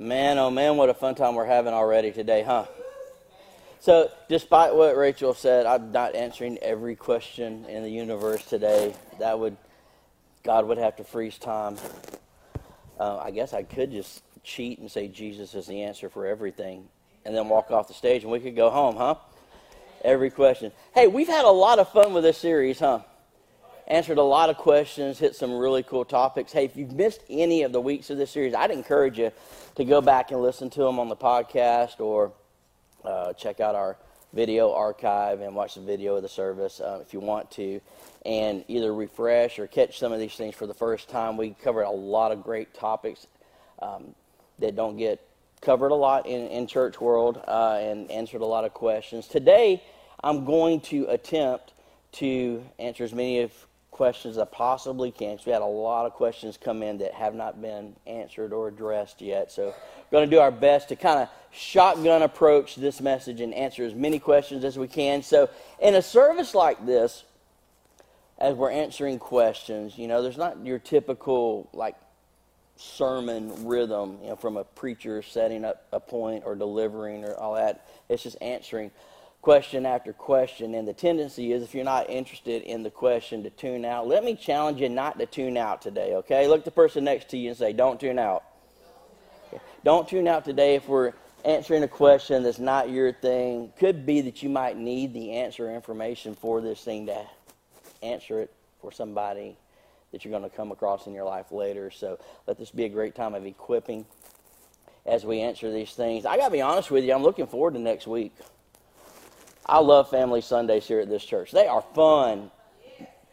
Man, oh man, what a fun time we're having already today, huh? So, despite what Rachel said, I'm not answering every question in the universe today. That would, God would have to freeze time. Uh, I guess I could just cheat and say Jesus is the answer for everything and then walk off the stage and we could go home, huh? Every question. Hey, we've had a lot of fun with this series, huh? Answered a lot of questions, hit some really cool topics. Hey, if you've missed any of the weeks of this series, I'd encourage you to go back and listen to them on the podcast or uh, check out our video archive and watch the video of the service uh, if you want to, and either refresh or catch some of these things for the first time. We covered a lot of great topics um, that don't get covered a lot in, in church world uh, and answered a lot of questions. Today, I'm going to attempt to answer as many of questions I possibly can. Because we had a lot of questions come in that have not been answered or addressed yet. So we're going to do our best to kind of shotgun approach this message and answer as many questions as we can. So in a service like this, as we're answering questions, you know, there's not your typical like sermon rhythm, you know, from a preacher setting up a point or delivering or all that. It's just answering question after question. And the tendency is, if you're not interested in the question, to tune out. Let me challenge you not to tune out today, okay? Look the person next to you and say, Don't tune out. Don't tune out today if we're answering a question that's not your thing. Could be that you might need the answer information for this thing to answer it for somebody that you're going to come across in your life later. So let this be a great time of equipping as we answer these things. I got to be honest with you, I'm looking forward to next week. I love Family Sundays here at this church. They are fun.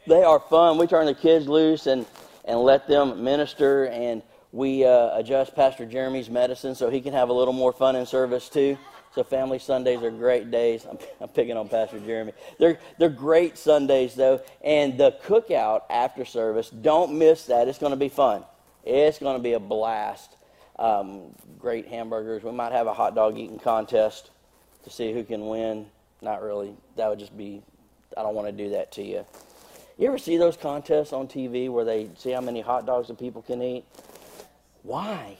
They are fun. We turn the kids loose and, and let them minister, and we uh, adjust Pastor Jeremy's medicine so he can have a little more fun in service too. So family Sundays are great days. I'm, I'm, picking on Pastor Jeremy. They're they're great Sundays though, and the cookout after service. Don't miss that. It's going to be fun. It's going to be a blast. Um, great hamburgers. We might have a hot dog eating contest to see who can win. Not really. That would just be. I don't want to do that to you. You ever see those contests on TV where they see how many hot dogs the people can eat? Why?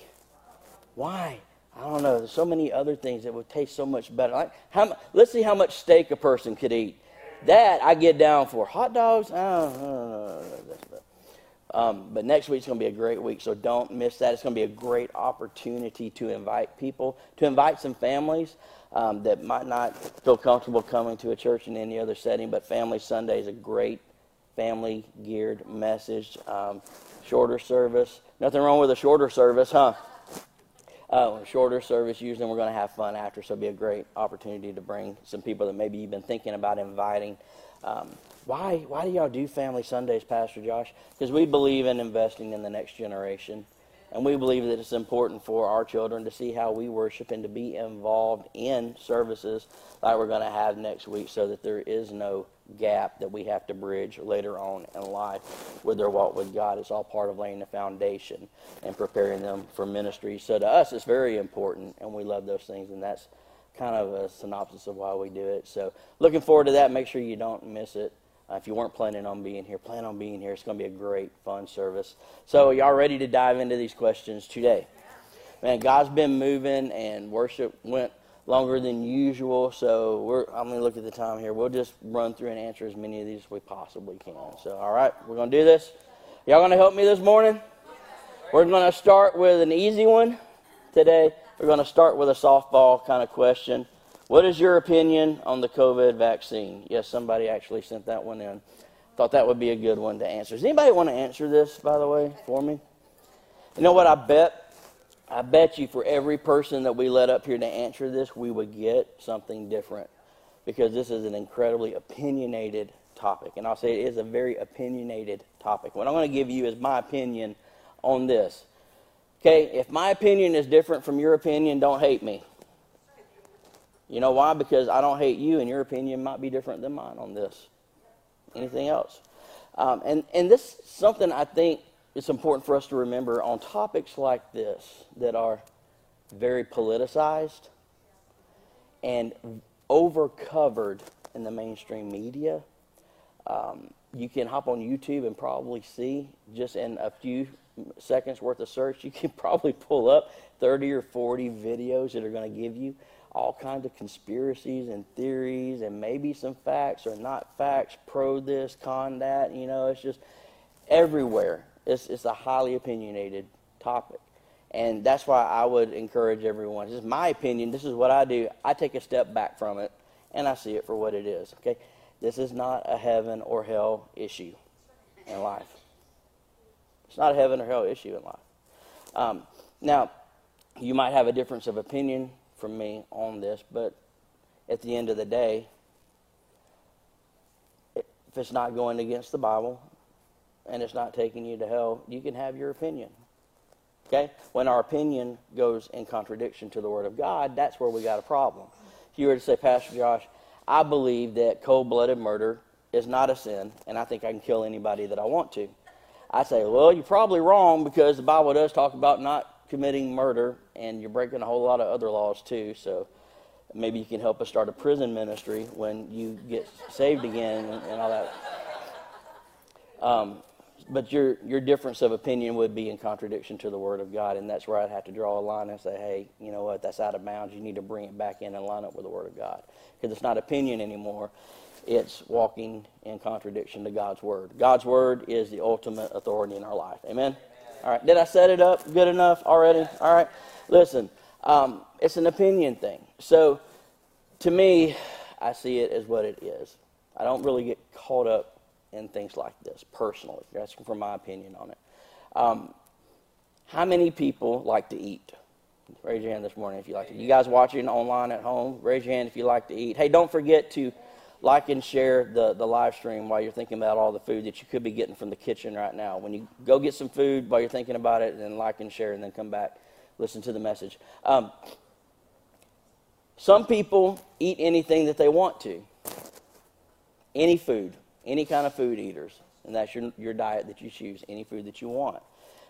Why? I don't know. There's so many other things that would taste so much better. Like how, let's see how much steak a person could eat. That I get down for. Hot dogs, um, but next week's going to be a great week, so don't miss that. It's going to be a great opportunity to invite people, to invite some families um, that might not feel comfortable coming to a church in any other setting, but Family Sunday is a great family geared message. Um, shorter service. Nothing wrong with a shorter service, huh? uh, shorter service usually we're going to have fun after so it'll be a great opportunity to bring some people that maybe you've been thinking about inviting um, why why do y'all do family sundays pastor josh because we believe in investing in the next generation and we believe that it's important for our children to see how we worship and to be involved in services like we're going to have next week so that there is no gap that we have to bridge later on in life with their walk with God. It's all part of laying the foundation and preparing them for ministry. So to us, it's very important, and we love those things, and that's kind of a synopsis of why we do it. So looking forward to that. Make sure you don't miss it. Uh, if you weren't planning on being here, plan on being here. It's going to be a great, fun service. So y'all ready to dive into these questions today? Man, God's been moving, and worship went – longer than usual. So we're, I'm going to look at the time here. We'll just run through and answer as many of these as we possibly can. So, all right, we're going to do this. Y'all going to help me this morning? We're going to start with an easy one today. We're going to start with a softball kind of question. What is your opinion on the COVID vaccine? Yes, somebody actually sent that one in. Thought that would be a good one to answer. Does anybody want to answer this, by the way, for me? You know what I bet I bet you for every person that we let up here to answer this, we would get something different because this is an incredibly opinionated topic. And I'll say it is a very opinionated topic. What I'm going to give you is my opinion on this. Okay, if my opinion is different from your opinion, don't hate me. You know why? Because I don't hate you, and your opinion might be different than mine on this. Anything else? Um, and, and this is something I think it's important for us to remember on topics like this that are very politicized and over covered in the mainstream media. Um, you can hop on YouTube and probably see just in a few seconds worth of search, you can probably pull up 30 or 40 videos that are going to give you all kinds of conspiracies and theories and maybe some facts or not facts, pro this, con that. You know, it's just everywhere. It's, it's a highly opinionated topic. And that's why I would encourage everyone. This is my opinion. This is what I do. I take a step back from it and I see it for what it is. Okay? This is not a heaven or hell issue in life. It's not a heaven or hell issue in life. Um, now, you might have a difference of opinion from me on this, but at the end of the day, if it's not going against the Bible and it's not taking you to hell, you can have your opinion. Okay? When our opinion goes in contradiction to the Word of God, that's where we got a problem. If you were to say, Pastor Josh, I believe that cold blooded murder is not a sin, and I think I can kill anybody that I want to. I say, well, you're probably wrong because the Bible does talk about not committing murder, and you're breaking a whole lot of other laws too. So maybe you can help us start a prison ministry when you get saved again and, and all that. Um, but your your difference of opinion would be in contradiction to the Word of God, and that's where I'd have to draw a line and say, hey, you know what, that's out of bounds. You need to bring it back in and line up with the Word of God because it's not opinion anymore. It's walking in contradiction to God's Word. God's Word is the ultimate authority in our life. Amen. All right. Did I set it up good enough already? All right. Listen, um, it's an opinion thing. So to me, I see it as what it is. I don't really get caught up in things like this personally. You're asking for my opinion on it. Um, how many people like to eat? Raise your hand this morning if you like to. You guys watching online at home, raise your hand if you like to eat. Hey, don't forget to like and share the, the live stream while you're thinking about all the food that you could be getting from the kitchen right now. When you go get some food while you're thinking about it, and then like and share, and then come back, listen to the message. Um, some people eat anything that they want to. Any food, any kind of food eaters. And that's your, your diet that you choose, any food that you want.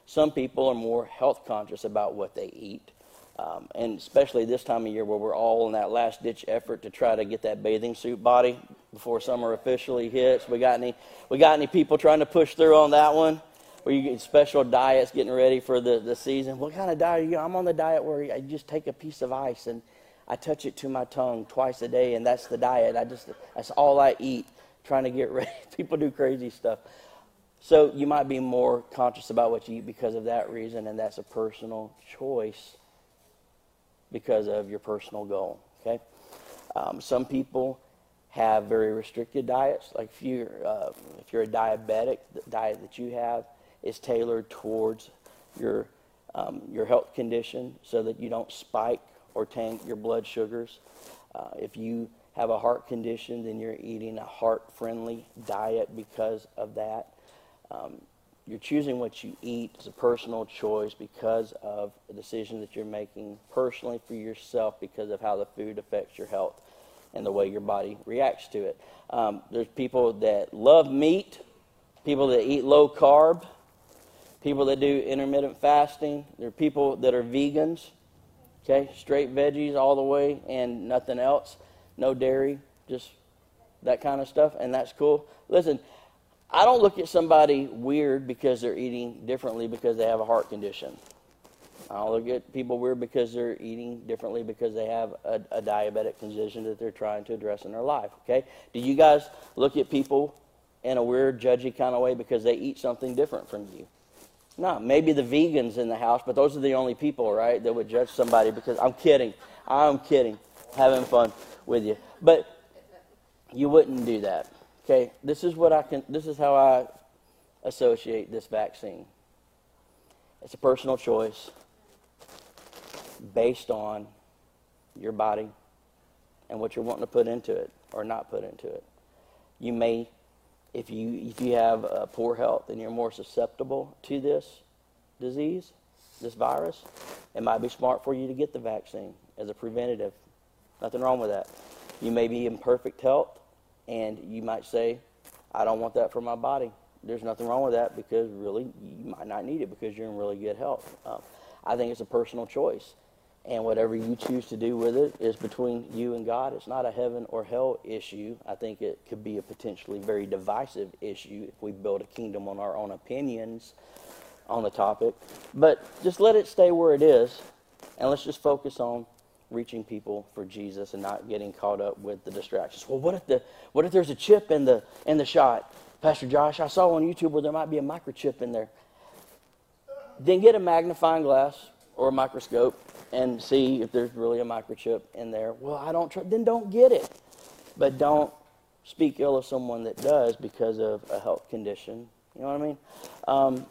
Some people are more health conscious about what they eat. Um, and especially this time of year where we're all in that last ditch effort to try to get that bathing suit body before summer officially hits. We got any we got any people trying to push through on that one? Where you getting special diets getting ready for the, the season? What kind of diet are you? I'm on the diet where I just take a piece of ice and I touch it to my tongue twice a day, and that's the diet. I just that's all I eat, trying to get ready. People do crazy stuff. So you might be more conscious about what you eat because of that reason, and that's a personal choice because of your personal goal. Okay, um, some people have very restricted diets. Like if you're uh, if you're a diabetic, the diet that you have is tailored towards your um, your health condition, so that you don't spike or tank your blood sugars. Uh, if you have a heart condition, then you're eating a heart-friendly diet because of that. Um, you're choosing what you eat as a personal choice because of a decision that you're making personally for yourself because of how the food affects your health and the way your body reacts to it. Um, there's people that love meat, people that eat low carb, people that do intermittent fasting. There are people that are vegans, okay, straight veggies all the way and nothing else, no dairy, just that kind of stuff, and that's cool. Listen, I don't look at somebody weird because they're eating differently because they have a heart condition. I don't look at people weird because they're eating differently because they have a, a diabetic condition that they're trying to address in their life. Okay? Do you guys look at people in a weird, judgy kind of way because they eat something different from you? No, maybe the vegans in the house, but those are the only people, right, that would judge somebody because I'm kidding. I'm kidding. Having fun with you. But you wouldn't do that. Okay, this is what I can this is how I associate this vaccine. It's a personal choice based on your body and what you're wanting to put into it or not put into it. You may if you if you have uh, poor health and you're more susceptible to this disease, this virus, it might be smart for you to get the vaccine as a preventative. Nothing wrong with that. You may be in perfect health and you might say, I don't want that for my body. There's nothing wrong with that because really you might not need it because you're in really good health. Um, I think it's a personal choice. And whatever you choose to do with it is between you and God. It's not a heaven or hell issue. I think it could be a potentially very divisive issue if we build a kingdom on our own opinions on the topic. But just let it stay where it is, and let's just focus on reaching people for Jesus and not getting caught up with the distractions. Well, what if the what if there's a chip in the in the shot? Pastor Josh, I saw on YouTube where there might be a microchip in there. Then get a magnifying glass or a microscope and see if there's really a microchip in there. Well, I don't. Tr- then don't get it, but don't speak ill of someone that does because of a health condition. You know what I mean? Um,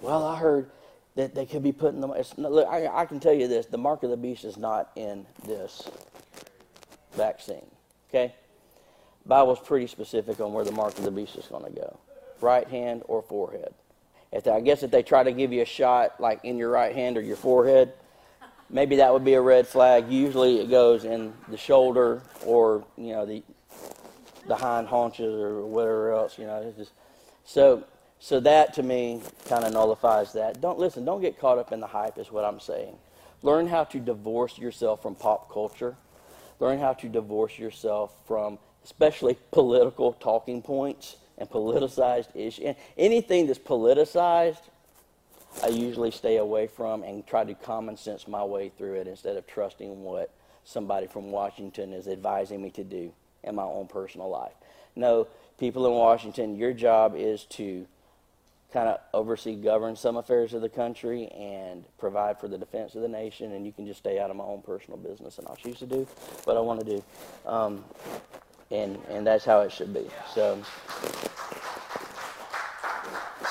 well, I heard that they could be putting them. Look, I, I can tell you this: the mark of the beast is not in this vaccine. Okay, Bible's pretty specific on where the mark of the beast is going to go: right hand or forehead. If they, I guess if they try to give you a shot like in your right hand or your forehead, maybe that would be a red flag. Usually it goes in the shoulder or you know the the hind haunches or whatever else. You know, just so so that to me kind of nullifies that. Don't listen. Don't get caught up in the hype. Is what I'm saying. Learn how to divorce yourself from pop culture. Learn how to divorce yourself from especially political talking points and politicized issues. Anything that's politicized, I usually stay away from and try to common sense my way through it instead of trusting what somebody from Washington is advising me to do in my own personal life. No, people in Washington, your job is to kind of oversee, govern some affairs of the country, and provide for the defense of the nation. And you can just stay out of my own personal business, and I'll choose to do what I want to do. Um, and and that's how it should be. So,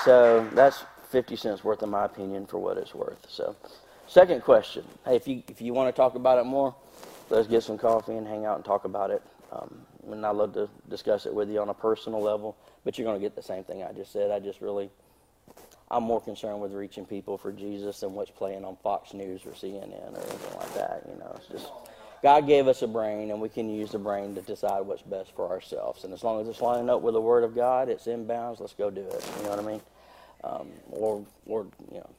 so that's fifty cents worth of my opinion for what it's worth. So, second question. Hey, if you if you want to talk about it more, let's get some coffee and hang out and talk about it. Um, and I'd love to discuss it with you on a personal level. But you're going to get the same thing I just said. I just really, I'm more concerned with reaching people for Jesus than what's playing on Fox News or CNN or anything like that. You know, it's just God gave us a brain, and we can use the brain to decide what's best for ourselves. And as long as it's lining up with the Word of God, it's in bounds. Let's go do it. You know what I mean? Um, or, or you know,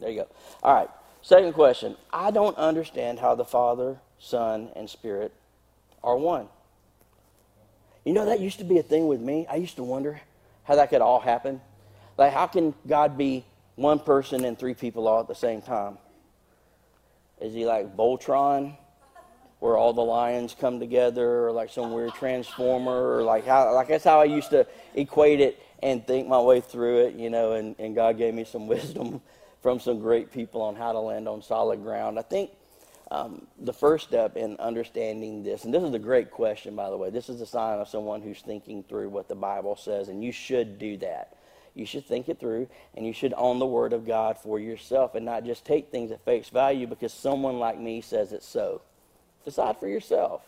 there you go. All right. Second question. I don't understand how the Father, Son, and Spirit are one. You know, that used to be a thing with me. I used to wonder how that could all happen. Like, how can God be one person and three people all at the same time? Is he like Voltron? where all the lions come together, or like some weird transformer, or like how like that's how I used to equate it and think my way through it, you know. And, and God gave me some wisdom from some great people on how to land on solid ground. I think um, the first step in understanding this, and this is a great question, by the way. This is a sign of someone who's thinking through what the Bible says, and you should do that. You should think it through, and you should own the Word of God for yourself, and not just take things at face value because someone like me says it's so. Decide for yourself.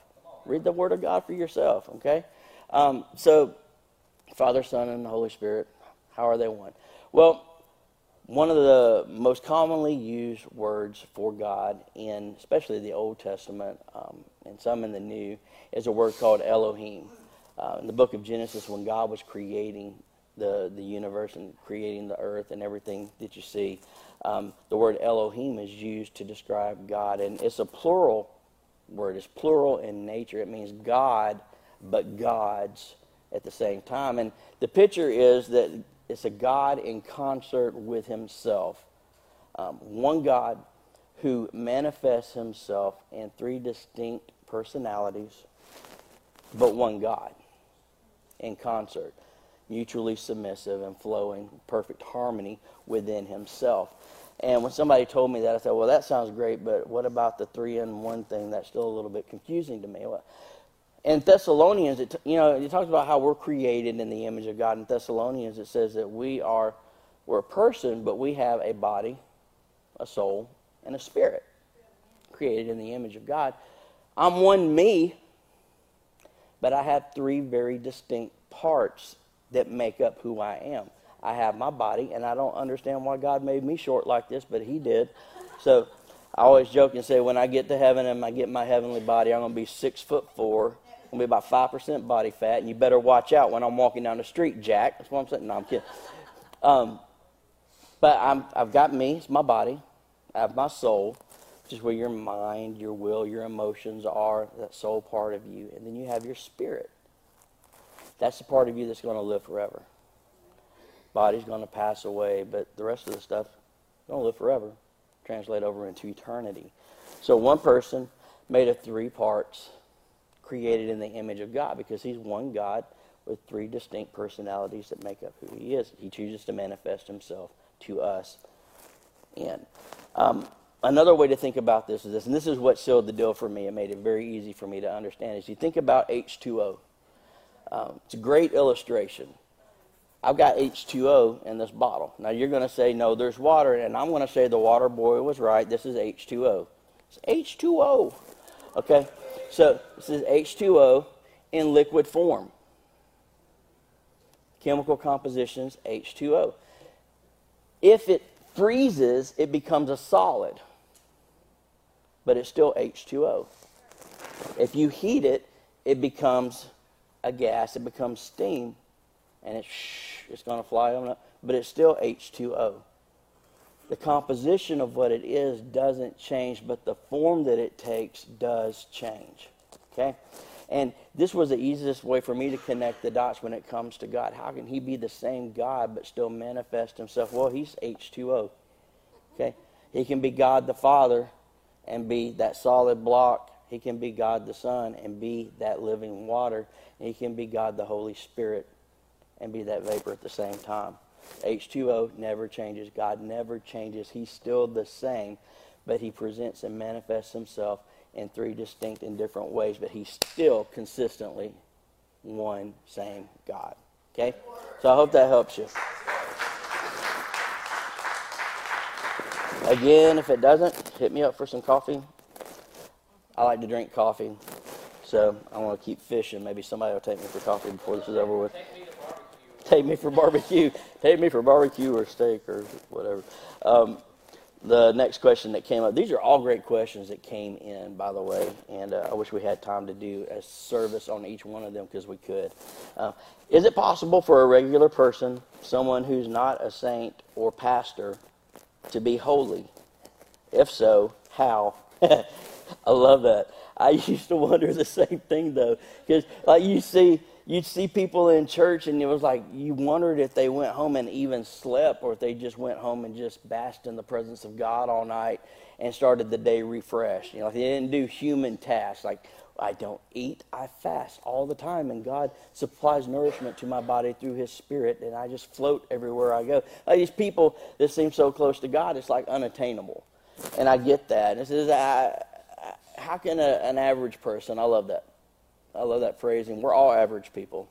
Read the Word of God for yourself, okay? Um, so, Father, Son, and the Holy Spirit, how are they one? Well, one of the most commonly used words for God in, especially the Old Testament um, and some in the New, is a word called Elohim. Uh, in the book of Genesis, when God was creating the, the universe and creating the earth and everything that you see, um, the word Elohim is used to describe God, and it's a plural word It's plural in nature. It means God, but gods at the same time. And the picture is that it's a God in concert with himself. Um, one God who manifests himself in three distinct personalities, but one God in concert, mutually submissive and flowing perfect harmony within himself. And when somebody told me that, I said, well, that sounds great, but what about the three in one thing? That's still a little bit confusing to me. Well, In Thessalonians, it, you know, it talks about how we're created in the image of God. In Thessalonians, it says that we are, we're a person, but we have a body, a soul, and a spirit created in the image of God. I'm one me, but I have three very distinct parts that make up who I am. I have my body, and I don't understand why God made me short like this, but He did. So I always joke and say, when I get to heaven and I get my heavenly body, I'm going to be six foot four. I'm going to be about 5% body fat, and you better watch out when I'm walking down the street, Jack. That's what I'm saying. No, I'm kidding. Um, but I'm, I've got me, it's my body. I have my soul, which is where your mind, your will, your emotions are, that soul part of you. And then you have your spirit. That's the part of you that's going to live forever. body's going to pass away, but the rest of the stuff going to live forever, translate over into eternity. So one person made of three parts, created in the image of God, because he's one God with three distinct personalities that make up who he is. He chooses to manifest himself to us in. Um, another way to think about this is this, and this is what sealed the deal for me and made it very easy for me to understand, is you think about H2O. Um, it's a great illustration. I've got H2O in this bottle. Now you're going to say, no, there's water, and I'm going to say the water boy was right. This is H2O. It's H2O. Okay? So this is H2O in liquid form. Chemical compositions, H2O. If it freezes, it becomes a solid, but it's still H2O. If you heat it, it becomes a gas, it becomes steam, and it's, it's going to fly on up, but it's still H2O. The composition of what it is doesn't change, but the form that it takes does change. Okay? And this was the easiest way for me to connect the dots when it comes to God. How can He be the same God but still manifest Himself? Well, He's H2O. Okay? He can be God the Father and be that solid block. He can be God the Son and be that living water. He can be God the Holy Spirit and be that vapor at the same time. H2O never changes. God never changes. He's still the same, but he presents and manifests himself in three distinct and different ways, but he's still consistently one same God. Okay? So I hope that helps you. Again, if it doesn't, hit me up for some coffee. I like to drink coffee, so I want to keep fishing. Maybe somebody will take me for coffee before this is over with. Take me for barbecue. Take me for barbecue or steak or whatever. Um, the next question that came up. These are all great questions that came in, by the way, and uh, I wish we had time to do a service on each one of them because we could. Uh, is it possible for a regular person, someone who's not a saint or pastor, to be holy? If so, how? I love that. I used to wonder the same thing though, because like you see you'd see people in church and it was like you wondered if they went home and even slept or if they just went home and just basked in the presence of God all night and started the day refreshed. You know, like they didn't do human tasks like I don't eat, I fast all the time, and God supplies nourishment to my body through His Spirit, and I just float everywhere I go. Like these people that seem so close to God, it's like unattainable, and I get that. And says, how can a, an average person? I love that I love that phrasing. We're all average people,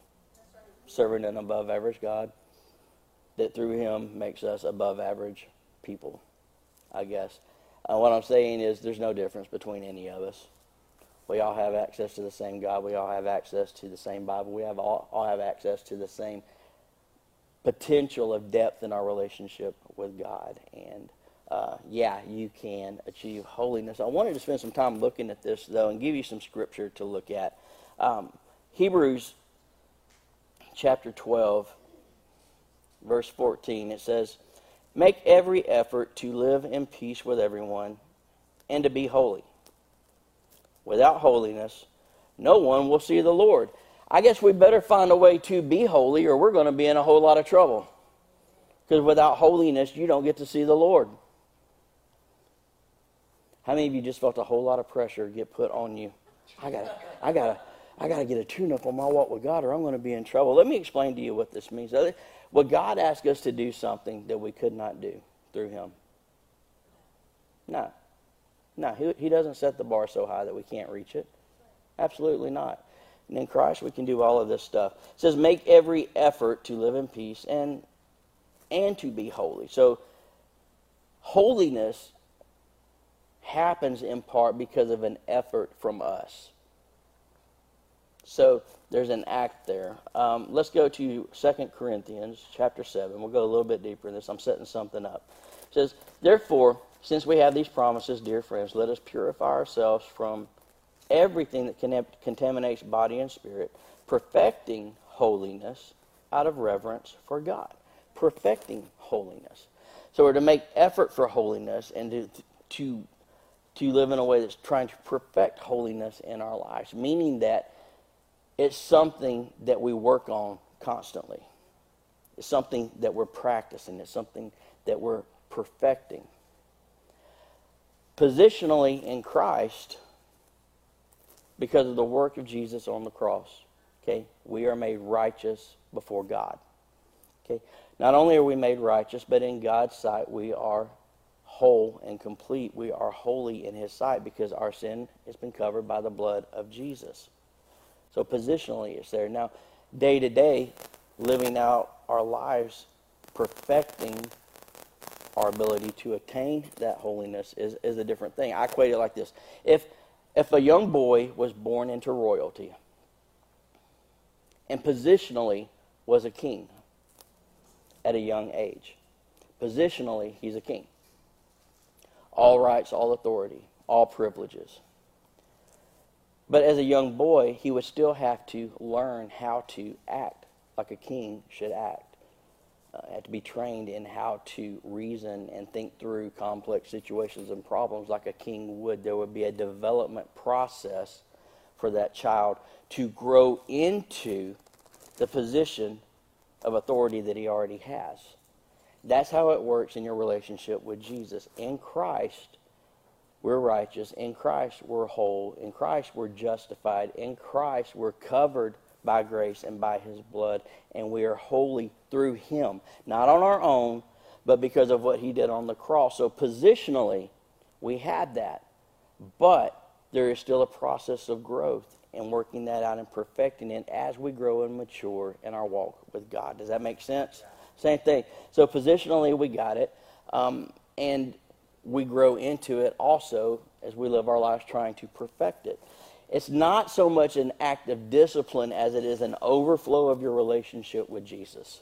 serving an above average God that through Him makes us above average people, I guess. Uh, what I'm saying is there's no difference between any of us. We all have access to the same God. We all have access to the same Bible. We have all, all have access to the same potential of depth in our relationship with God. And uh, yeah, you can achieve holiness. I wanted to spend some time looking at this, though, and give you some scripture to look at. Um, Hebrews chapter 12, verse 14, it says, Make every effort to live in peace with everyone and to be holy. Without holiness, no one will see the Lord. I guess we better find a way to be holy or we're going to be in a whole lot of trouble. Because without holiness, you don't get to see the Lord. How many of you just felt a whole lot of pressure get put on you? I gotta, I gotta, I got to get a tune up on my walk with God or I'm going to be in trouble. Let me explain to you what this means. Well, God asked us to do something that we could not do through Him. No. No, he, he doesn't set the bar so high that we can't reach it. Absolutely not. And in Christ, we can do all of this stuff. It says, make every effort to live in peace and, and to be holy. So, holiness happens in part because of an effort from us. So there's an act there. Um, let's go to 2 Corinthians chapter 7. We'll go a little bit deeper in this. I'm setting something up. It says, Therefore, since we have these promises, dear friends, let us purify ourselves from everything that contaminates body and spirit, perfecting holiness out of reverence for God. Perfecting holiness. So we're to make effort for holiness and to, to, to live in a way that's trying to perfect holiness in our lives, meaning that it's something that we work on constantly. It's something that we're practicing, it's something that we're perfecting. Positionally in Christ, because of the work of Jesus on the cross, okay, we are made righteous before God. Okay? Not only are we made righteous, but in God's sight we are whole and complete. We are holy in his sight because our sin has been covered by the blood of Jesus. So positionally it's there. Now, day to day, living out our lives, perfecting our ability to attain that holiness is, is a different thing. I equate it like this. If if a young boy was born into royalty and positionally was a king at a young age, positionally he's a king. All rights, all authority, all privileges. But as a young boy, he would still have to learn how to act like a king should act uh, had to be trained in how to reason and think through complex situations and problems like a king would. There would be a development process for that child to grow into the position of authority that he already has. That's how it works in your relationship with Jesus. In Christ, we're righteous. In Christ, we're whole. In Christ, we're justified. In Christ, we're covered by grace and by his blood, and we are holy through him, not on our own, but because of what he did on the cross. So positionally, we had that. But there is still a process of growth and working that out and perfecting it as we grow and mature in our walk with God. Does that make sense? Same thing. So positionally, we got it. Um, and we grow into it also as we live our lives trying to perfect it. It's not so much an act of discipline as it is an overflow of your relationship with Jesus.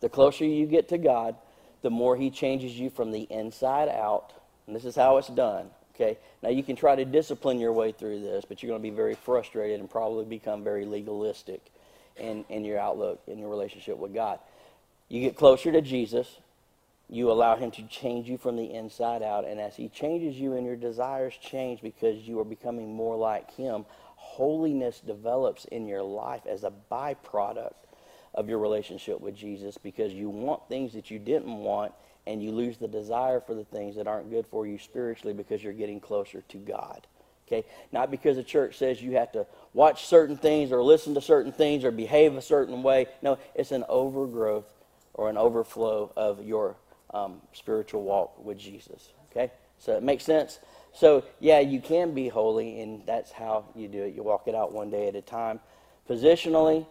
The closer you get to God, the more He changes you from the inside out. And this is how it's done. Okay? Now, you can try to discipline your way through this, but you're going to be very frustrated and probably become very legalistic in, in your outlook, in your relationship with God. You get closer to Jesus, you allow him to change you from the inside out. And as he changes you and your desires change because you are becoming more like him, holiness develops in your life as a byproduct of your relationship with Jesus because you want things that you didn't want and you lose the desire for the things that aren't good for you spiritually because you're getting closer to God. Okay? Not because the church says you have to watch certain things or listen to certain things or behave a certain way. No, it's an overgrowth or an overflow of your um, spiritual walk with Jesus. Okay? So it makes sense? So, yeah, you can be holy, and that's how you do it. You walk it out one day at a time. Positionally,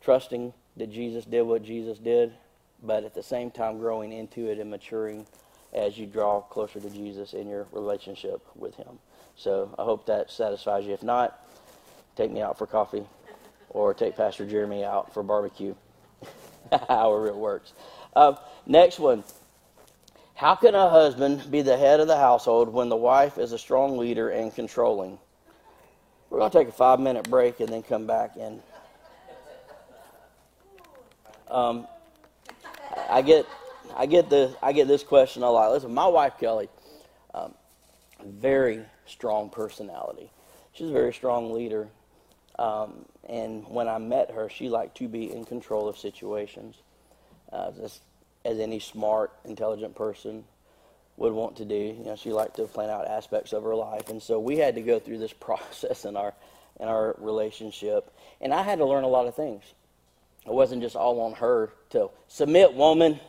trusting that Jesus did what Jesus did, but at the same time growing into it and maturing as you draw closer to Jesus in your relationship with Him. So I hope that satisfies you. If not, take me out for coffee or take Pastor Jeremy out for barbecue, however it works. Uh, next one. How can a husband be the head of the household when the wife is a strong leader and controlling? We're going to take a five minute break and then come back and. Um, I get, I get the, I get this question a lot. Listen, my wife Kelly, um, very strong personality. She's a very strong leader, um, and when I met her, she liked to be in control of situations. Uh, just as any smart, intelligent person would want to do. You know, she liked to plan out aspects of her life, and so we had to go through this process in our in our relationship, and I had to learn a lot of things. It wasn't just all on her to submit, woman.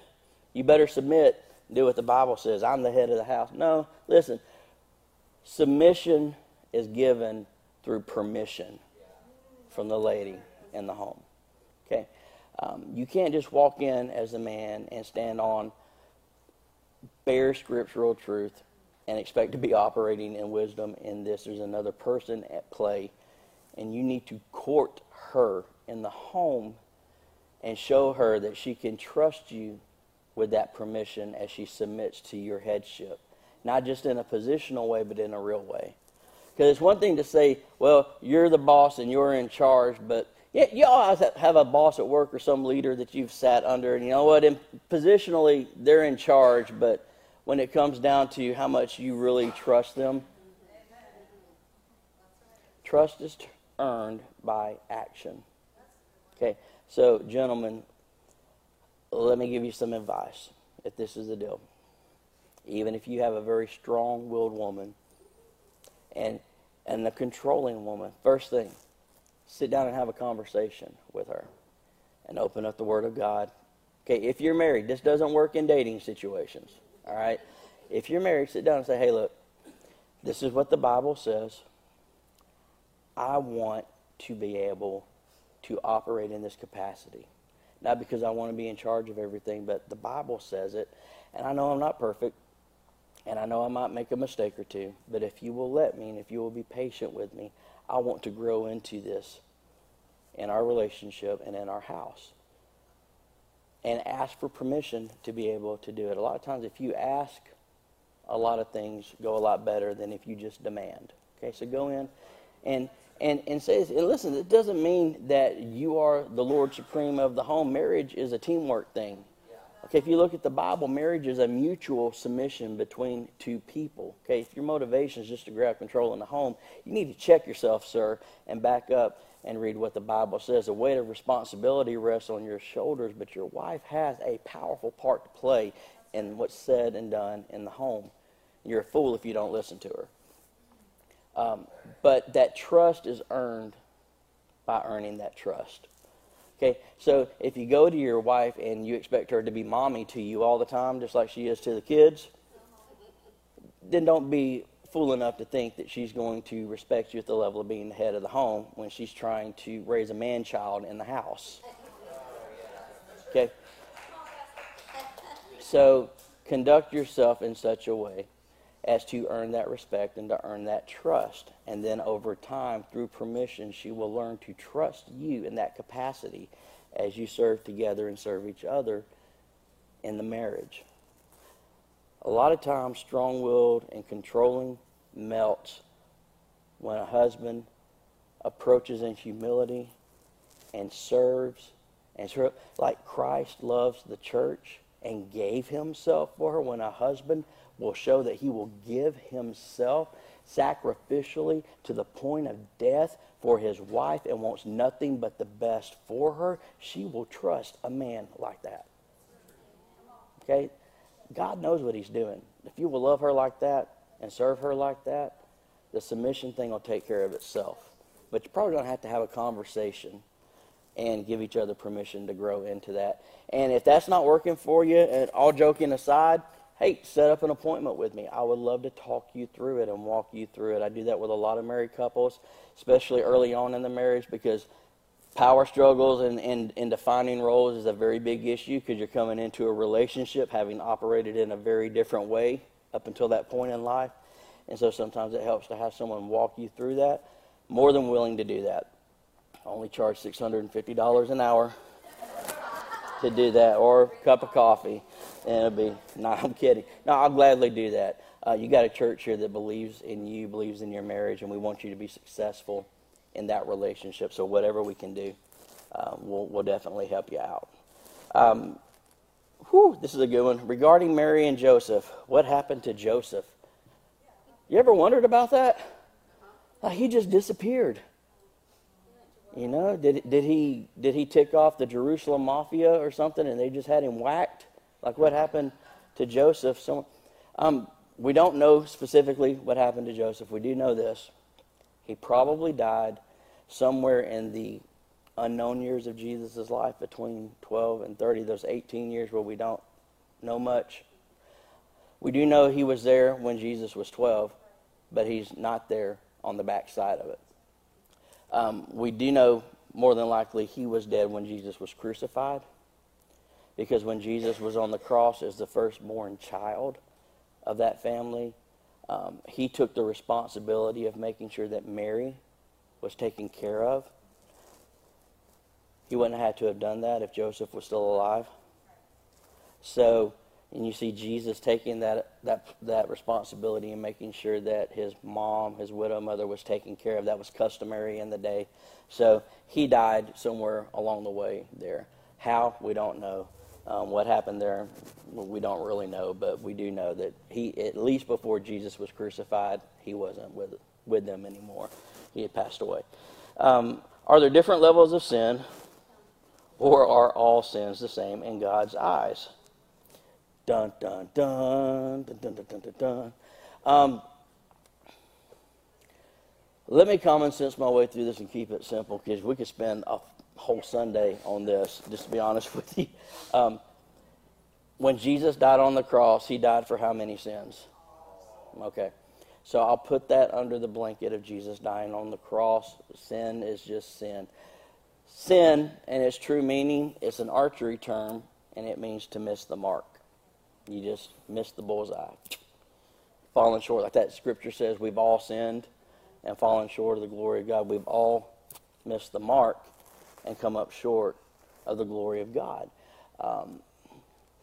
You better submit. Do what the Bible says. I'm the head of the house. No, listen. Submission is given through permission from the lady in the home. Okay? Um, you can't just walk in as a man and stand on bare scriptural truth and expect to be operating in wisdom in this. There's another person at play, and you need to court her in the home and show her that she can trust you with that permission as she submits to your headship. Not just in a positional way, but in a real way. Because it's one thing to say, well, you're the boss and you're in charge, but yeah, you always have a boss at work or some leader that you've sat under, and you know what? In, positionally, they're in charge, but when it comes down to how much you really trust them, trust is earned by action. Okay, so gentlemen, let me give you some advice if this is the deal. Even if you have a very strong willed woman and and a controlling woman, first thing, sit down and have a conversation with her and open up the Word of God. Okay, if you're married, this doesn't work in dating situations. All right? If you're married, sit down and say, hey, look, this is what the Bible says. I want to be able to operate in this capacity. Not because I want to be in charge of everything, but the Bible says it. And I know I'm not perfect, and I know I might make a mistake or two, but if you will let me and if you will be patient with me, I want to grow into this in our relationship and in our house. And ask for permission to be able to do it. A lot of times, if you ask, a lot of things go a lot better than if you just demand. Okay, so go in and and and says and listen. It doesn't mean that you are the Lord supreme of the home. Marriage is a teamwork thing. Okay, if you look at the Bible, marriage is a mutual submission between two people. Okay, if your motivation is just to grab control in the home, you need to check yourself, sir, and back up and read what the Bible says. The weight of responsibility rests on your shoulders, but your wife has a powerful part to play in what's said and done in the home. You're a fool if you don't listen to her. Um, but that trust is earned by earning that trust. Okay, so if you go to your wife and you expect her to be mommy to you all the time, just like she is to the kids, then don't be fool enough to think that she's going to respect you at the level of being the head of the home when she's trying to raise a man child in the house. Okay? So conduct yourself in such a way as to earn that respect and to earn that trust. And then over time, through permission, she will learn to trust you in that capacity as you serve together and serve each other in the marriage. A lot of times, strong willed and controlling melts when a husband approaches in humility and serves and like Christ loves the church and gave himself for her when a husband will show that he will give himself sacrificially to the point of death for his wife and wants nothing but the best for her, she will trust a man like that. Okay? God knows what he's doing. If you will love her like that and serve her like that, the submission thing will take care of itself. But you're probably going to have to have a conversation and give each other permission to grow into that. And if that's not working for you, and all joking aside, hey, set up an appointment with me. I would love to talk you through it and walk you through it. I do that with a lot of married couples, especially early on in the marriage, because power struggles and, and, and defining roles is a very big issue because you're coming into a relationship having operated in a very different way up until that point in life. And so sometimes it helps to have someone walk you through that. More than willing to do that. I only charge $650 an hour to do that, or a cup of coffee, and it'll be. No, I'm kidding. No, I'll gladly do that. Uh, you got a church here that believes in you, believes in your marriage, and we want you to be successful in that relationship. So whatever we can do, uh, we'll, we'll definitely help you out. Um, whew, this is a good one. Regarding Mary and Joseph, what happened to Joseph? You ever wondered about that? Like he just disappeared. You know, did did he did he tick off the Jerusalem mafia or something, and they just had him whacked? Like what happened to Joseph? So, um, we don't know specifically what happened to Joseph. We do know this: he probably died somewhere in the unknown years of Jesus' life, between 12 and 30. Those 18 years where we don't know much. We do know he was there when Jesus was 12, but he's not there on the backside of it. Um, we do know more than likely he was dead when Jesus was crucified, because when Jesus was on the cross as the firstborn child of that family, um, he took the responsibility of making sure that Mary was taken care of. He wouldn't have had to have done that if Joseph was still alive. So and you see Jesus taking that that that responsibility and making sure that his mom, his widow mother, was taken care of. That was customary in the day. So he died somewhere along the way there. How we don't know. Um, what happened there, we don't really know, but we do know that he, at least before Jesus was crucified, he wasn't with with them anymore. He had passed away. Um, are there different levels of sin? Or are all sins the same in God's eyes? Dun, dun, dun, dun, dun, dun, dun, dun, dun. Um, let me common sense my way through this and keep it simple because we could spend a whole Sunday on this, just to be honest with you. Um, when Jesus died on the cross, he died for how many sins? Okay. So I'll put that under the blanket of Jesus dying on the cross. Sin is just sin. Sin, in its true meaning, is an archery term, and it means to miss the mark. You just miss the bullseye. Falling short, like that scripture says, we've all sinned and fallen short of the glory of God. We've all missed the mark and come up short of the glory of God. Um,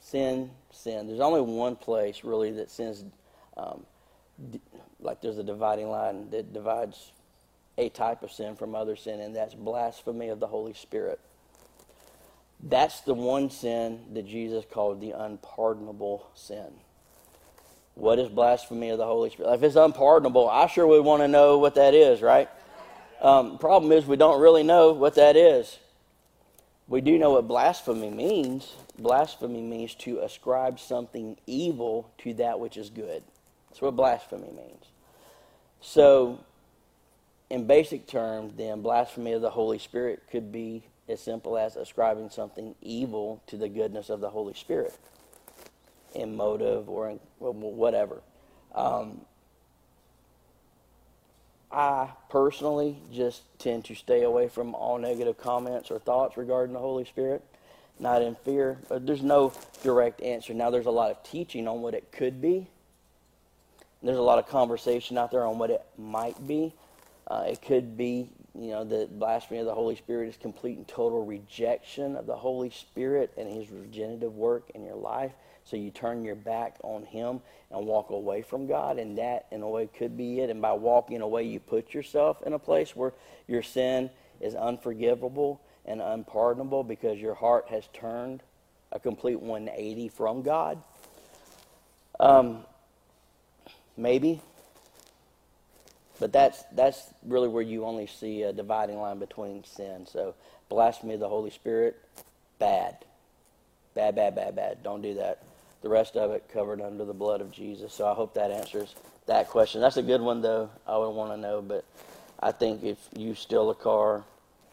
sin, sin. There's only one place really that sin's um, d- like there's a dividing line that divides a type of sin from other sin, and that's blasphemy of the Holy Spirit. That's the one sin that Jesus called the unpardonable sin. What is blasphemy of the Holy Spirit? If it's unpardonable, I sure would want to know what that is, right? Um, problem is, we don't really know what that is. We do know what blasphemy means. Blasphemy means to ascribe something evil to that which is good. That's what blasphemy means. So, in basic terms, then, blasphemy of the Holy Spirit could be as simple as ascribing something evil to the goodness of the Holy Spirit in motive or in whatever. Um, I personally just tend to stay away from all negative comments or thoughts regarding the Holy Spirit, not in fear. But there's no direct answer. Now, there's a lot of teaching on what it could be. There's a lot of conversation out there on what it might be. Uh, it could be, you know, the blasphemy of the Holy Spirit is complete and total rejection of the Holy Spirit and His regenerative work in your life. So you turn your back on Him and walk away from God, and that, in a way, could be it. And by walking away, you put yourself in a place where your sin is unforgivable and unpardonable because your heart has turned a complete 180 from God. Um, maybe. But that's that's really where you only see a dividing line between sin. So blasphemy of the Holy Spirit, bad. Bad, bad, bad, bad. Don't do that the rest of it covered under the blood of Jesus. So I hope that answers that question. That's a good one, though. I would want to know, but I think if you steal a car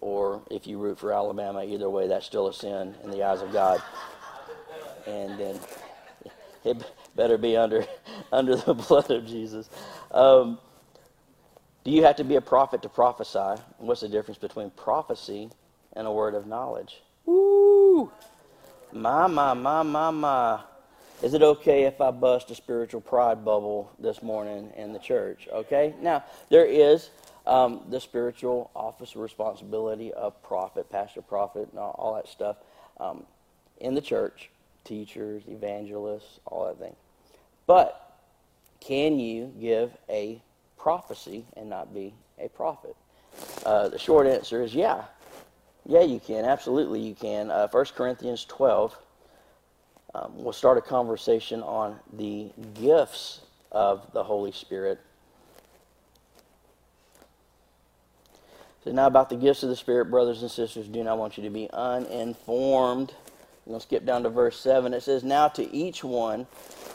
or if you root for Alabama, either way, that's still a sin in the eyes of God. And then it better be under under the blood of Jesus. Um, do you have to be a prophet to prophesy? What's the difference between prophecy and a word of knowledge? Woo! My, my, my, my, my. Is it okay if I bust a spiritual pride bubble this morning in the church? Okay? Now, there is um, the spiritual office of responsibility of prophet, pastor, prophet, and all, all that stuff um, in the church teachers, evangelists, all that thing. But can you give a prophecy and not be a prophet? Uh, the short answer is yeah. Yeah, you can. Absolutely, you can. Uh, 1 Corinthians 12 um, we'll start a conversation on the gifts of the Holy Spirit. So, now about the gifts of the Spirit, brothers and sisters, do not want you to be uninformed. Going skip down to verse 7. It says, Now to each one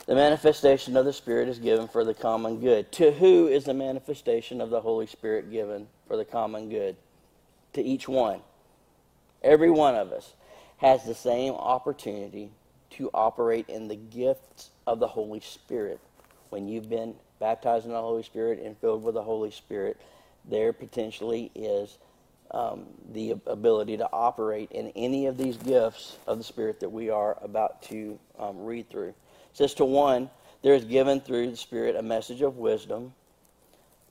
the manifestation of the Spirit is given for the common good. To who is the manifestation of the Holy Spirit given for the common good? To each one. Every one of us has the same opportunity to operate in the gifts of the Holy Spirit. When you've been baptized in the Holy Spirit and filled with the Holy Spirit, there potentially is um, the ability to operate in any of these gifts of the Spirit that we are about to um, read through. It says to one, there is given through the Spirit a message of wisdom,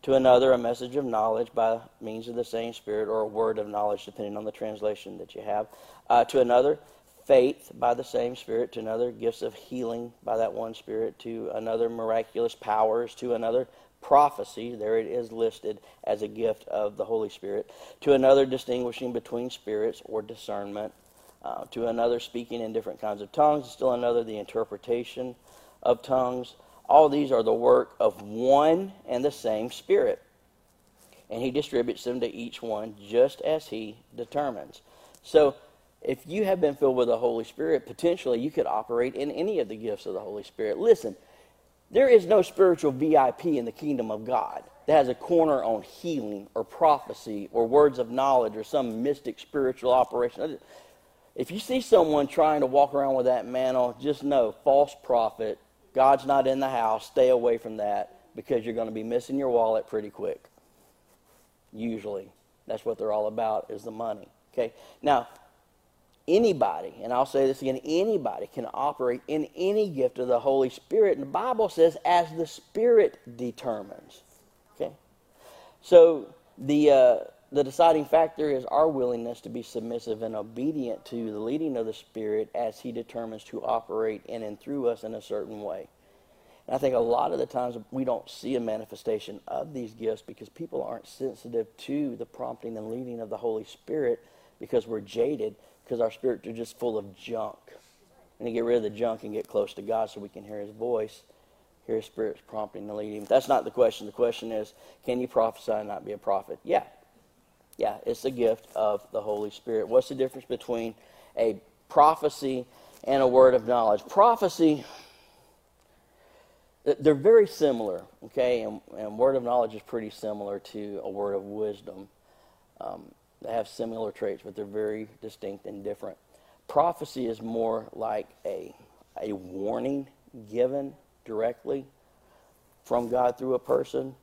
to another a message of knowledge by means of the same Spirit, or a word of knowledge, depending on the translation that you have. Uh, to another, faith by the same Spirit, to another, gifts of healing by that one Spirit, to another, miraculous powers, to another, prophecy. There it is listed as a gift of the Holy Spirit. To another, distinguishing between spirits or discernment. Uh, to another, speaking in different kinds of tongues. Still another, the interpretation of tongues. All these are the work of one and the same Spirit. And He distributes them to each one just as He determines. So, if you have been filled with the Holy Spirit, potentially you could operate in any of the gifts of the Holy Spirit. Listen, there is no spiritual VIP in the kingdom of God that has a corner on healing or prophecy or words of knowledge or some mystic spiritual operation. If you see someone trying to walk around with that mantle, just know false prophet. God's not in the house. Stay away from that because you're going to be missing your wallet pretty quick. Usually. That's what they're all about is the money. Okay? Now, anybody, and I'll say this again, anybody can operate in any gift of the Holy Spirit. And the Bible says, as the Spirit determines. Okay? So the uh, the deciding factor is our willingness to be submissive and obedient to the leading of the Spirit as He determines to operate in and through us in a certain way. And I think a lot of the times we don't see a manifestation of these gifts because people aren't sensitive to the prompting and leading of the Holy Spirit because we're jaded because our spirits are just full of junk. And to get rid of the junk and get close to God so we can hear His voice, hear His Spirit's prompting and leading. That's not the question. The question is, can you prophesy and not be a prophet? Yeah. Yeah, it's a gift of the Holy Spirit. What's the difference between a prophecy and a word of knowledge? Prophecy, they're very similar, okay? And, and word of knowledge is pretty similar to a word of wisdom. Um, they have similar traits, but they're very distinct and different. Prophecy is more like a, a warning given directly from God through a person.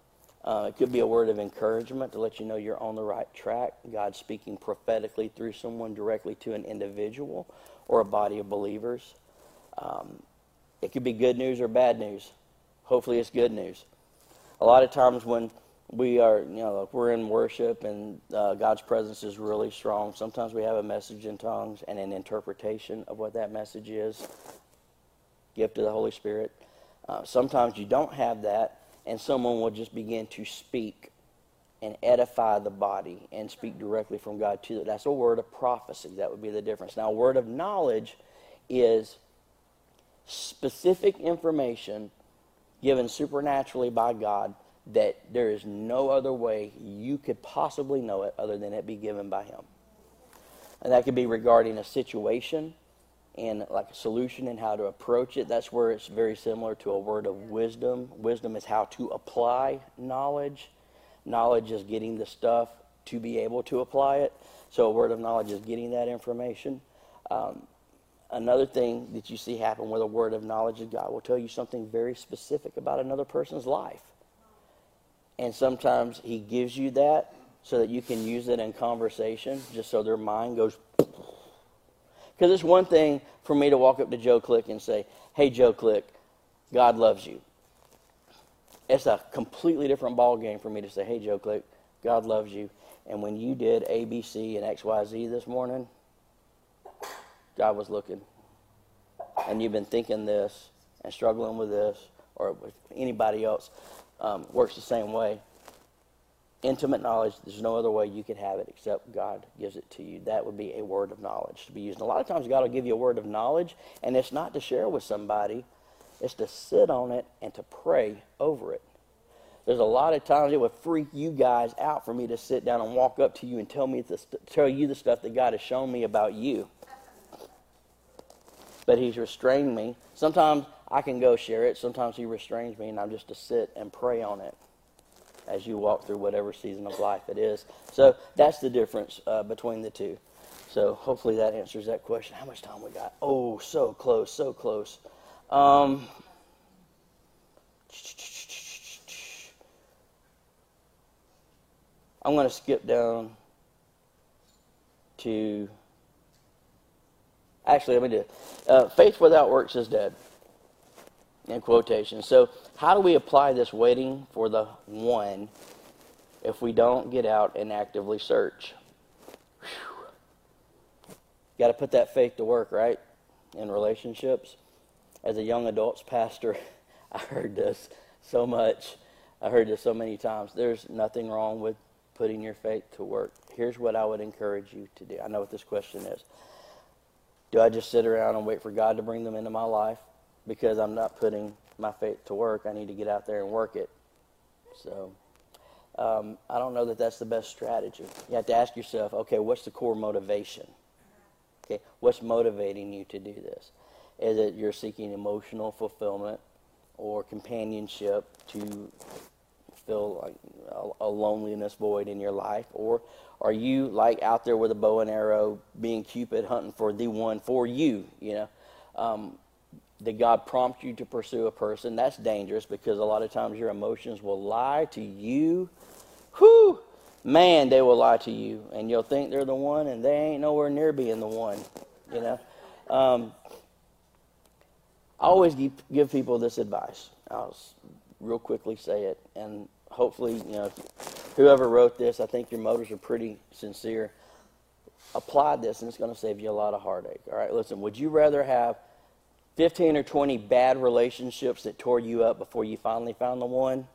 Uh, it could be a word of encouragement to let you know you're on the right track. God speaking prophetically through someone directly to an individual or a body of believers. Um, it could be good news or bad news. Hopefully, it's good news. A lot of times when we are, you know, we're in worship and uh, God's presence is really strong. Sometimes we have a message in tongues and an interpretation of what that message is. Gift of the Holy Spirit. Uh, sometimes you don't have that, and someone will just begin to speak and edify the body and speak directly from God to it. That's a word of prophecy. That would be the difference. Now, a word of knowledge is specific information given supernaturally by God that there is no other way you could possibly know it other than it be given by Him. And that could be regarding a situation and like a solution and how to approach it. That's where it's very similar to a word of wisdom. Wisdom is how to apply knowledge. Knowledge is getting the stuff to be able to apply it. So a word of knowledge is getting that information. Um, another thing that you see happen with a word of knowledge is God will tell you something very specific about another person's life. And sometimes he gives you that so that you can use it in conversation, just so their mind goes. Because it's one thing for me to walk up to Joe Click and say, Hey, Joe Click, God loves you. It's a completely different ball game for me to say, Hey, Joe Click, God loves you. And when you did A, B, C, and X, Y, Z this morning, God was looking. And you've been thinking this and struggling with this, or with anybody else um, works the same way. Intimate knowledge, there's no other way you could have it except God gives it to you. That would be a word of knowledge to be used. And a lot of times, God will give you a word of knowledge, and it's not to share with somebody, it's to sit on it and to pray over it. There's a lot of times it would freak you guys out for me to sit down and walk up to you and tell me the, tell you the stuff that God has shown me about you. But He's restrained me. Sometimes I can go share it. Sometimes He restrains me, and I'm just to sit and pray on it as you walk through whatever season of life it is. So that's the difference uh, between the two. So hopefully that answers that question. How much time we got? Oh, so close, so close. Um, I'm going to skip down to. Actually, let me do it. Uh, faith without works is dead in quotation. So, how do we apply this waiting for the one if we don't get out and actively search? Got to put that faith to work, right? In relationships. As a young adults pastor, I heard this so much. I heard this so many times. There's nothing wrong with putting your faith to work. Here's what I would encourage you to do. I know what this question is. Do I just sit around and wait for God to bring them into my life? Because I'm not putting my faith to work. I need to get out there and work it. So um, I don't know that that's the best strategy. You have to ask yourself, okay, what's the core motivation? Okay, what's motivating you to do this? Is it you're seeking emotional fulfillment or companionship to fill like a, a loneliness void in your life, or are you like out there with a bow and arrow, being Cupid, hunting for the one for you? You know, um, did God prompt you to pursue a person? That's dangerous because a lot of times your emotions will lie to you. Whew, man, they will lie to you, and you'll think they're the one, and they ain't nowhere near being the one. You know, um, I always give, give people this advice. I'll real quickly say it, and hopefully, you know, whoever wrote this, I think your motives are pretty sincere. Apply this, and it's going to save you a lot of heartache. All right, listen. Would you rather have 15 or 20 bad relationships that tore you up before you finally found the one?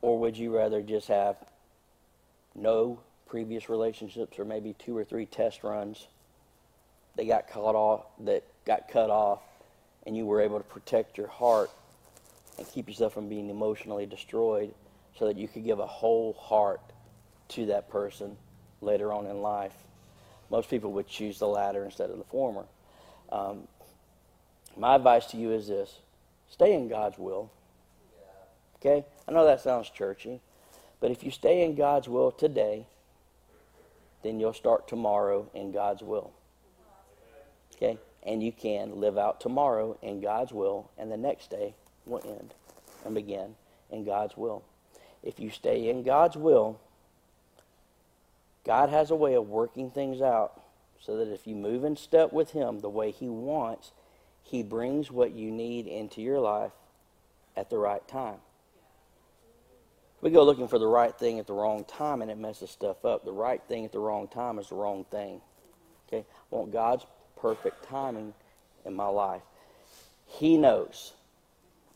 Or would you rather just have no previous relationships or maybe two or three test runs that got cut off that got cut off and you were able to protect your heart and keep yourself from being emotionally destroyed so that you could give a whole heart to that person later on in life. Most people would choose the latter instead of the former. Um, my advice to you is this stay in God's will. Okay? I know that sounds churchy, but if you stay in God's will today, then you'll start tomorrow in God's will. Okay? And you can live out tomorrow in God's will, and the next day will end and begin in God's will. If you stay in God's will, God has a way of working things out so that if you move in step with Him the way He wants, He brings what you need into your life at the right time. We go looking for the right thing at the wrong time and it messes stuff up. The right thing at the wrong time is the wrong thing. Okay? I want God's perfect timing in my life. He knows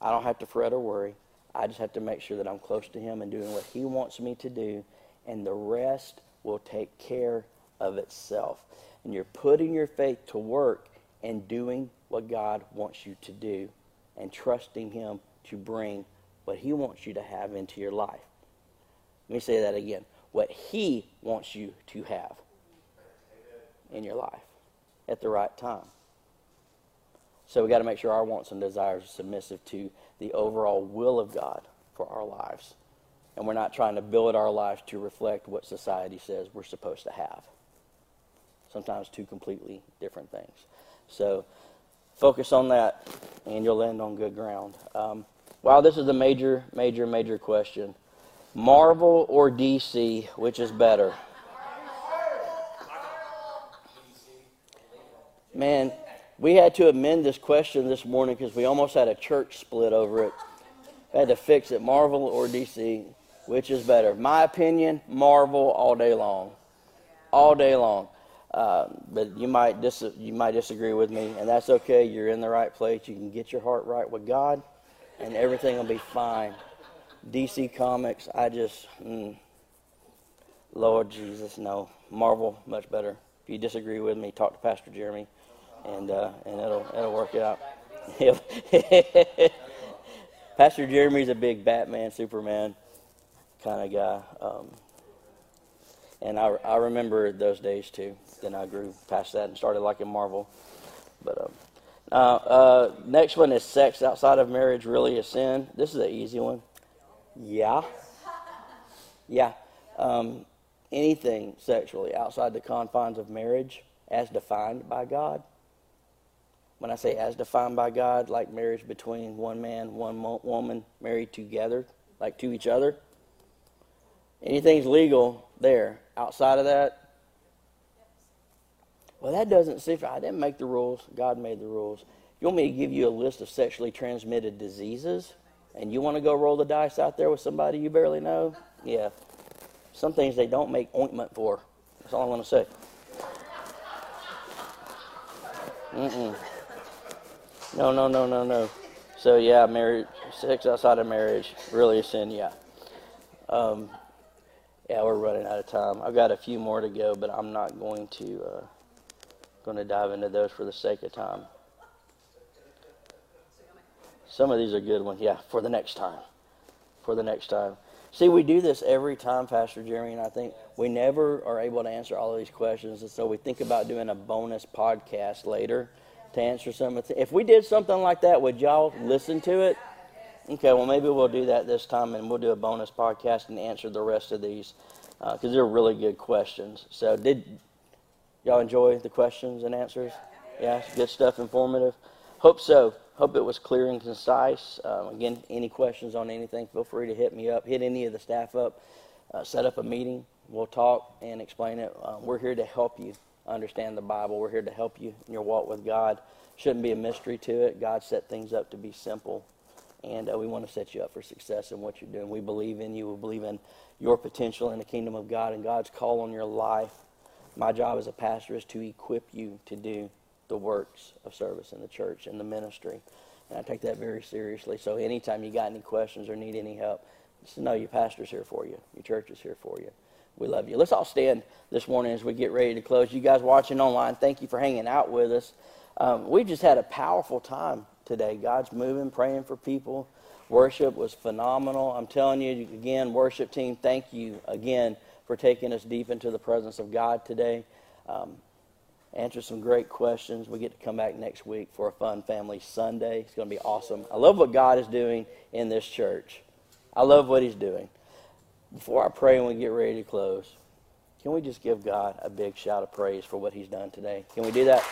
I don't have to fret or worry. I just have to make sure that I'm close to Him and doing what He wants me to do, and the rest will take care of itself. And you're putting your faith to work and doing what God wants you to do and trusting Him to bring what He wants you to have into your life. Let me say that again. What He wants you to have in your life at the right time. So we got to make sure our wants and desires are submissive to the overall will of God for our lives. And we're not trying to build our lives to reflect what society says we're supposed to have. Sometimes two completely different things. So focus on that, and you'll land on good ground. Um, wow, this is a major, major, major question. Marvel or DC, which is better? Man, we had to amend this question this morning because we almost had a church split over it. I had to fix it. Marvel or DC, which is better? My opinion, Marvel all day long, all day long. Uh, but you might dis- you might disagree with me, and that's okay. You're in the right place. You can get your heart right with God, and everything will be fine. DC Comics, I just, mm, Lord Jesus, no. Marvel, much better. If you disagree with me, talk to Pastor Jeremy and uh, and it'll it'll work it out. Pastor Jeremy's a big Batman, Superman kind of guy, um, and I I remember those days too. Then I grew past that and started liking Marvel. But um, uh, uh, next one is sex outside of marriage really a sin. This is an easy one. Yeah, yeah. Um, anything sexually outside the confines of marriage, as defined by God, when I say as defined by God, like marriage between one man, one mo- woman married together, like to each other, anything's legal there. Outside of that, well, that doesn't see. I didn't make the rules. God made the rules. You want me to give you a list of sexually transmitted diseases, and you want to go roll the dice out there with somebody you barely know? Yeah. Some things they don't make ointment for. That's all I want to say. Mm-mm. No, no, no, no, no. So yeah, marriage, sex outside of marriage, really a sin. Yeah. Um, yeah, we're running out of time. I've got a few more to go, but I'm not going to uh, going to dive into those for the sake of time. Some of these are good ones. Yeah, for the next time. For the next time. See, we do this every time, Pastor Jeremy, and I think we never are able to answer all of these questions. And so we think about doing a bonus podcast later to answer some of the If we did something like that, would y'all listen to it? Okay, well, maybe we'll do that this time and we'll do a bonus podcast and answer the rest of these because uh, they're really good questions. So, did y'all enjoy the questions and answers? Yeah, good stuff, informative. Hope so. Hope it was clear and concise. Um, again, any questions on anything, feel free to hit me up, hit any of the staff up, uh, set up a meeting. We'll talk and explain it. Um, we're here to help you understand the Bible. We're here to help you in your walk with God. Shouldn't be a mystery to it. God set things up to be simple, and uh, we want to set you up for success in what you're doing. We believe in you. We believe in your potential in the kingdom of God and God's call on your life. My job as a pastor is to equip you to do the works of service in the church and the ministry. And I take that very seriously. So anytime you got any questions or need any help, just know your pastor's here for you. Your church is here for you. We love you. Let's all stand this morning as we get ready to close. You guys watching online, thank you for hanging out with us. Um, we just had a powerful time today. God's moving, praying for people. Worship was phenomenal. I'm telling you again, worship team, thank you again for taking us deep into the presence of God today. Um, answer some great questions. We get to come back next week for a fun family Sunday. It's going to be awesome. I love what God is doing in this church. I love what He's doing. Before I pray and we get ready to close, can we just give God a big shout of praise for what He's done today? Can we do that?